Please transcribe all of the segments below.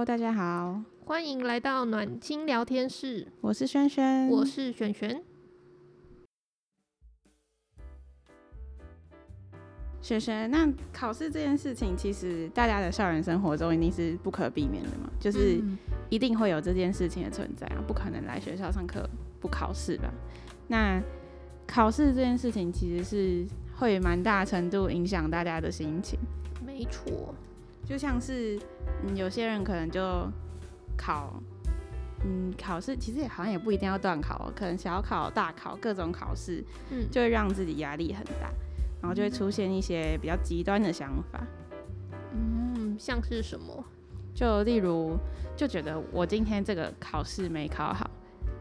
Hello，大家好，欢迎来到暖心聊天室。我是轩轩，我是璇璇。璇璇，那考试这件事情，其实大家的校园生活中一定是不可避免的嘛，就是一定会有这件事情的存在啊，不可能来学校上课不考试吧？那考试这件事情，其实是会蛮大程度影响大家的心情。没错。就像是，嗯，有些人可能就考，嗯，考试其实也好像也不一定要断考，可能小考、大考各种考试，嗯，就会让自己压力很大，然后就会出现一些比较极端的想法。嗯，像是什么？就例如，就觉得我今天这个考试没考好，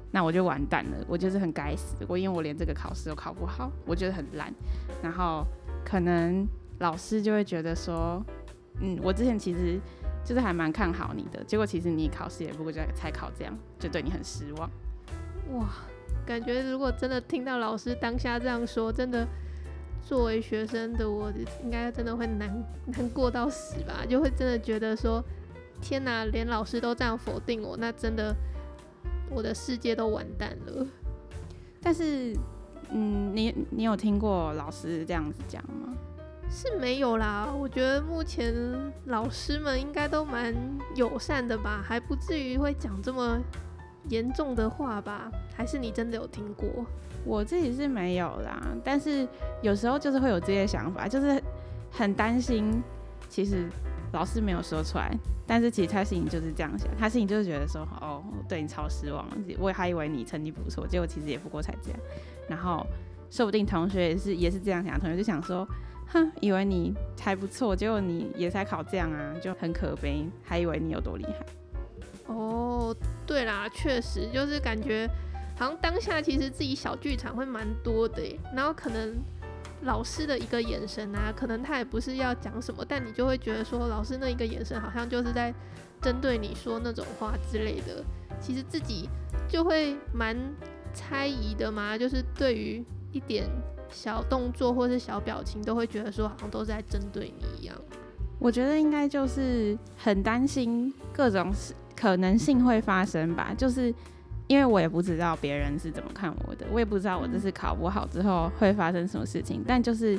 那我就完蛋了，我就是很该死，我因为我连这个考试都考不好，我觉得很烂，然后可能老师就会觉得说。嗯，我之前其实就是还蛮看好你的，结果其实你考试也不过就才考这样，就对你很失望。哇，感觉如果真的听到老师当下这样说，真的作为学生的我，应该真的会难难过到死吧？就会真的觉得说，天哪，连老师都这样否定我，那真的我的世界都完蛋了。但是，嗯，你你有听过老师这样子讲吗？是没有啦，我觉得目前老师们应该都蛮友善的吧，还不至于会讲这么严重的话吧？还是你真的有听过？我自己是没有啦，但是有时候就是会有这些想法，就是很担心。其实老师没有说出来，但是其实他心里就是这样想，他心里就是觉得说，哦，对你超失望，我还以为你成绩不错，结果其实也不过才这样。然后说不定同学也是也是这样想，同学就想说。哼，以为你还不错，结果你也才考这样啊，就很可悲。还以为你有多厉害。哦，对啦，确实就是感觉好像当下其实自己小剧场会蛮多的，然后可能老师的一个眼神啊，可能他也不是要讲什么，但你就会觉得说老师那一个眼神好像就是在针对你说那种话之类的，其实自己就会蛮猜疑的嘛，就是对于一点。小动作或是小表情，都会觉得说好像都在针对你一样。我觉得应该就是很担心各种可能性会发生吧。就是因为我也不知道别人是怎么看我的，我也不知道我这次考不好之后会发生什么事情，但就是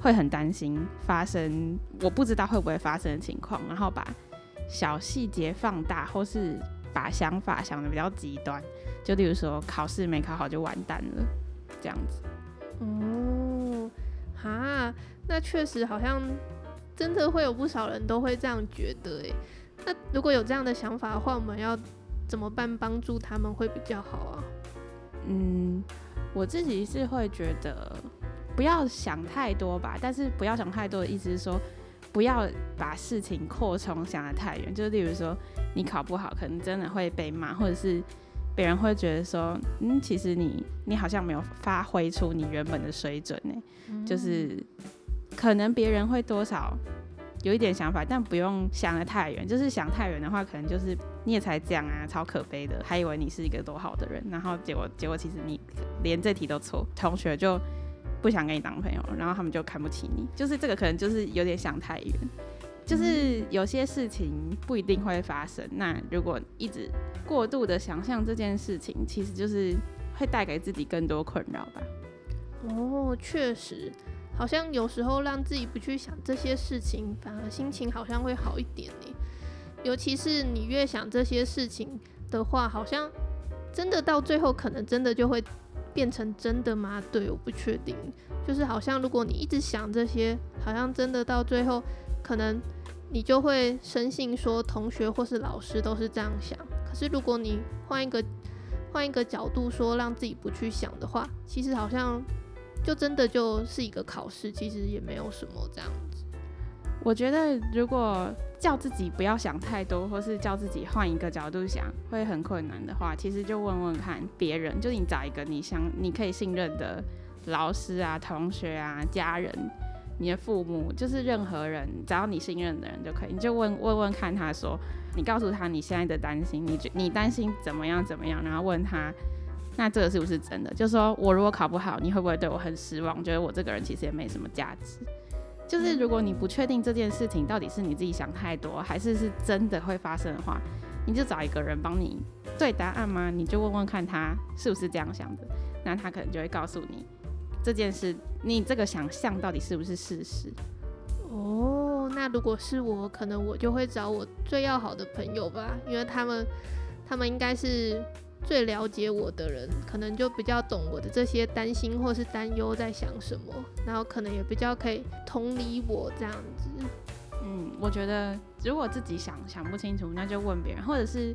会很担心发生我不知道会不会发生的情况，然后把小细节放大，或是把想法想得比较极端。就例如说考试没考好就完蛋了，这样子。确实好像真的会有不少人都会这样觉得诶。那如果有这样的想法的话，我们要怎么办帮助他们会比较好啊？嗯，我自己是会觉得不要想太多吧，但是不要想太多的意思是说，不要把事情扩充想得太远。就是例如说你考不好，可能真的会被骂，或者是。别人会觉得说，嗯，其实你你好像没有发挥出你原本的水准呢，嗯、就是可能别人会多少有一点想法，但不用想得太远。就是想太远的话，可能就是你也才这样啊，超可悲的，还以为你是一个多好的人，然后结果结果其实你连这题都错，同学就不想跟你当朋友，然后他们就看不起你，就是这个可能就是有点想太远。就是有些事情不一定会发生，那如果一直过度的想象这件事情，其实就是会带给自己更多困扰吧。哦，确实，好像有时候让自己不去想这些事情，反而心情好像会好一点呢。尤其是你越想这些事情的话，好像真的到最后可能真的就会变成真的吗？对，我不确定。就是好像如果你一直想这些，好像真的到最后可能。你就会深信说同学或是老师都是这样想，可是如果你换一个换一个角度说，让自己不去想的话，其实好像就真的就是一个考试，其实也没有什么这样子。我觉得如果叫自己不要想太多，或是叫自己换一个角度想，会很困难的话，其实就问问看别人，就你找一个你想你可以信任的老师啊、同学啊、家人。你的父母就是任何人，只要你信任的人就可以，你就问问问看他说，你告诉他你现在的担心，你你担心怎么样怎么样，然后问他，那这个是不是真的？就是说我如果考不好，你会不会对我很失望？觉得我这个人其实也没什么价值？就是如果你不确定这件事情到底是你自己想太多，还是是真的会发生的话，你就找一个人帮你对答案吗？你就问问看他是不是这样想的，那他可能就会告诉你这件事，你这个想象到底是不是事实。哦，那如果是我，可能我就会找我最要好的朋友吧，因为他们，他们应该是。最了解我的人，可能就比较懂我的这些担心或是担忧在想什么，然后可能也比较可以同理我这样子。嗯，我觉得如果自己想想不清楚，那就问别人，或者是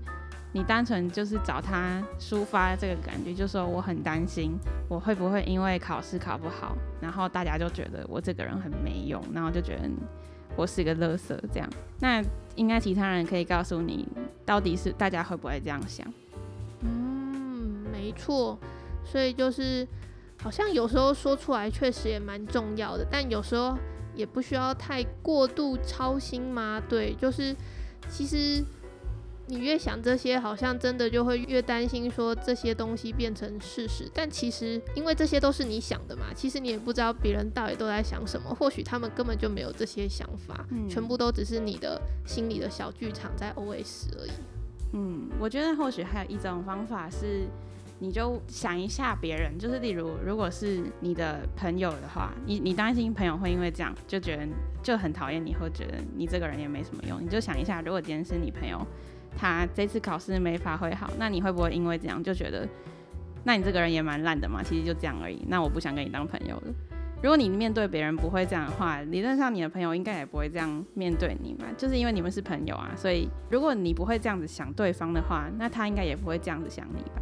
你单纯就是找他抒发这个感觉，就说我很担心我会不会因为考试考不好，然后大家就觉得我这个人很没用，然后就觉得我是个垃圾这样。那应该其他人可以告诉你，到底是大家会不会这样想？没错，所以就是好像有时候说出来确实也蛮重要的，但有时候也不需要太过度操心嘛。对，就是其实你越想这些，好像真的就会越担心说这些东西变成事实。但其实因为这些都是你想的嘛，其实你也不知道别人到底都在想什么，或许他们根本就没有这些想法，嗯，全部都只是你的心里的小剧场在 OS 而已。嗯，我觉得或许还有一种方法是。你就想一下别人，就是例如，如果是你的朋友的话，你你担心朋友会因为这样就觉得就很讨厌你，会觉得你这个人也没什么用。你就想一下，如果今天是你朋友，他这次考试没发挥好，那你会不会因为这样就觉得，那你这个人也蛮烂的嘛？其实就这样而已。那我不想跟你当朋友了。如果你面对别人不会这样的话，理论上你的朋友应该也不会这样面对你嘛。就是因为你们是朋友啊，所以如果你不会这样子想对方的话，那他应该也不会这样子想你吧。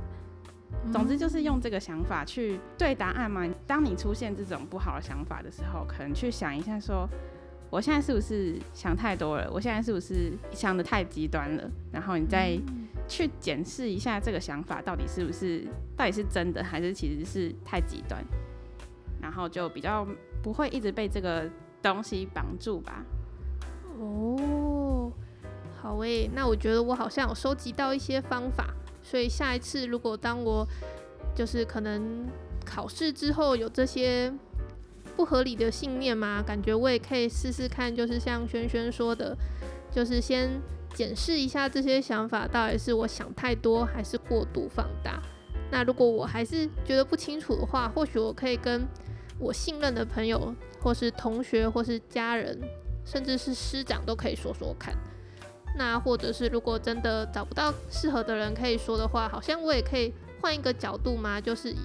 总之就是用这个想法去对答案嘛。当你出现这种不好的想法的时候，可能去想一下说，我现在是不是想太多了？我现在是不是想的太极端了？然后你再去检视一下这个想法到底是不是，到底是真的，还是其实是太极端？然后就比较不会一直被这个东西绑住吧。哦，好诶，那我觉得我好像有收集到一些方法。所以下一次，如果当我就是可能考试之后有这些不合理的信念嘛，感觉我也可以试试看，就是像轩轩说的，就是先检视一下这些想法到底是我想太多还是过度放大。那如果我还是觉得不清楚的话，或许我可以跟我信任的朋友，或是同学，或是家人，甚至是师长都可以说说看。那或者是如果真的找不到适合的人可以说的话，好像我也可以换一个角度嘛，就是以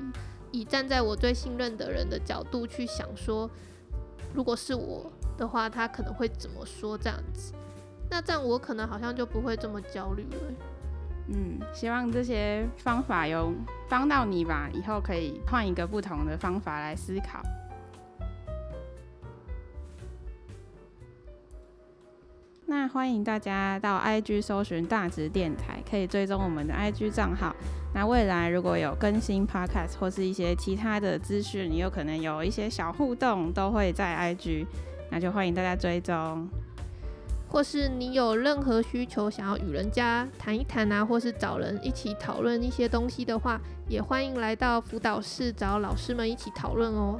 以站在我最信任的人的角度去想说，如果是我的话，他可能会怎么说这样子。那这样我可能好像就不会这么焦虑了。嗯，希望这些方法有帮到你吧，以后可以换一个不同的方法来思考。那欢迎大家到 IG 搜寻大直电台，可以追踪我们的 IG 账号。那未来如果有更新 Podcast 或是一些其他的资讯，你有可能有一些小互动，都会在 IG，那就欢迎大家追踪。或是你有任何需求想要与人家谈一谈啊，或是找人一起讨论一些东西的话，也欢迎来到辅导室找老师们一起讨论哦。